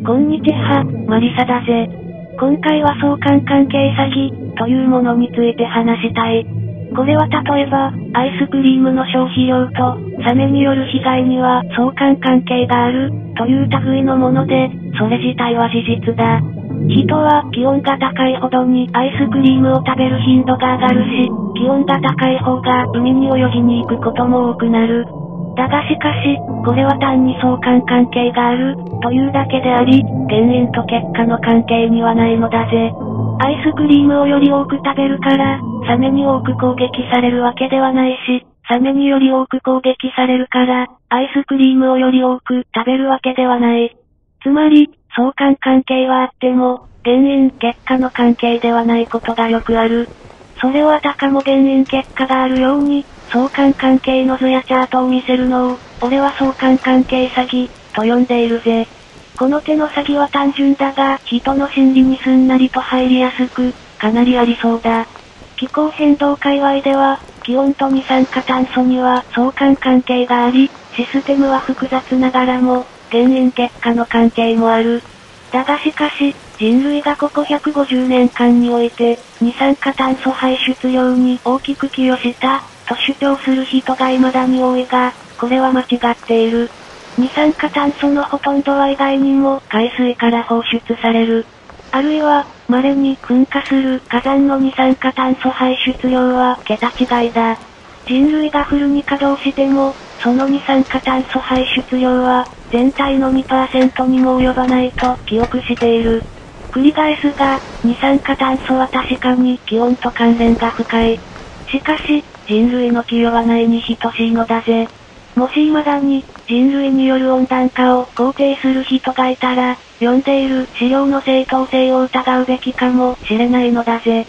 こんにちは、マリサだぜ。今回は相関関係詐欺、というものについて話したい。これは例えば、アイスクリームの消費量と、サメによる被害には相関関係がある、という類のもので、それ自体は事実だ。人は気温が高いほどにアイスクリームを食べる頻度が上がるし、気温が高い方が海に泳ぎに行くことも多くなる。だがしかし、これは単に相関関係がある、というだけであり、原因と結果の関係にはないのだぜ。アイスクリームをより多く食べるから、サメに多く攻撃されるわけではないし、サメにより多く攻撃されるから、アイスクリームをより多く食べるわけではない。つまり、相関関係はあっても、原因結果の関係ではないことがよくある。それをあたかも原因結果があるように、相関関係の図やチャートを見せるのを、俺は相関関係詐欺、と呼んでいるぜ。この手の詐欺は単純だが、人の心理にすんなりと入りやすく、かなりありそうだ。気候変動界隈では、気温と二酸化炭素には相関関係があり、システムは複雑ながらも、原因結果の関係もある。だがしかし、人類がここ150年間において、二酸化炭素排出量に大きく寄与した、と主張する人が未だに多いが、これは間違っている。二酸化炭素のほとんどは意外にも海水から放出される。あるいは、稀に噴火する火山の二酸化炭素排出量は桁違いだ。人類がフルに稼働しても、その二酸化炭素排出量は、全体の2%にも及ばないと記憶している。繰り返すが、二酸化炭素は確かに気温と関連が深い。しかし、人類の寄与はないに等しいのだぜ。もし未だに、人類による温暖化を肯定する人がいたら、読んでいる資料の正当性を疑うべきかもしれないのだぜ。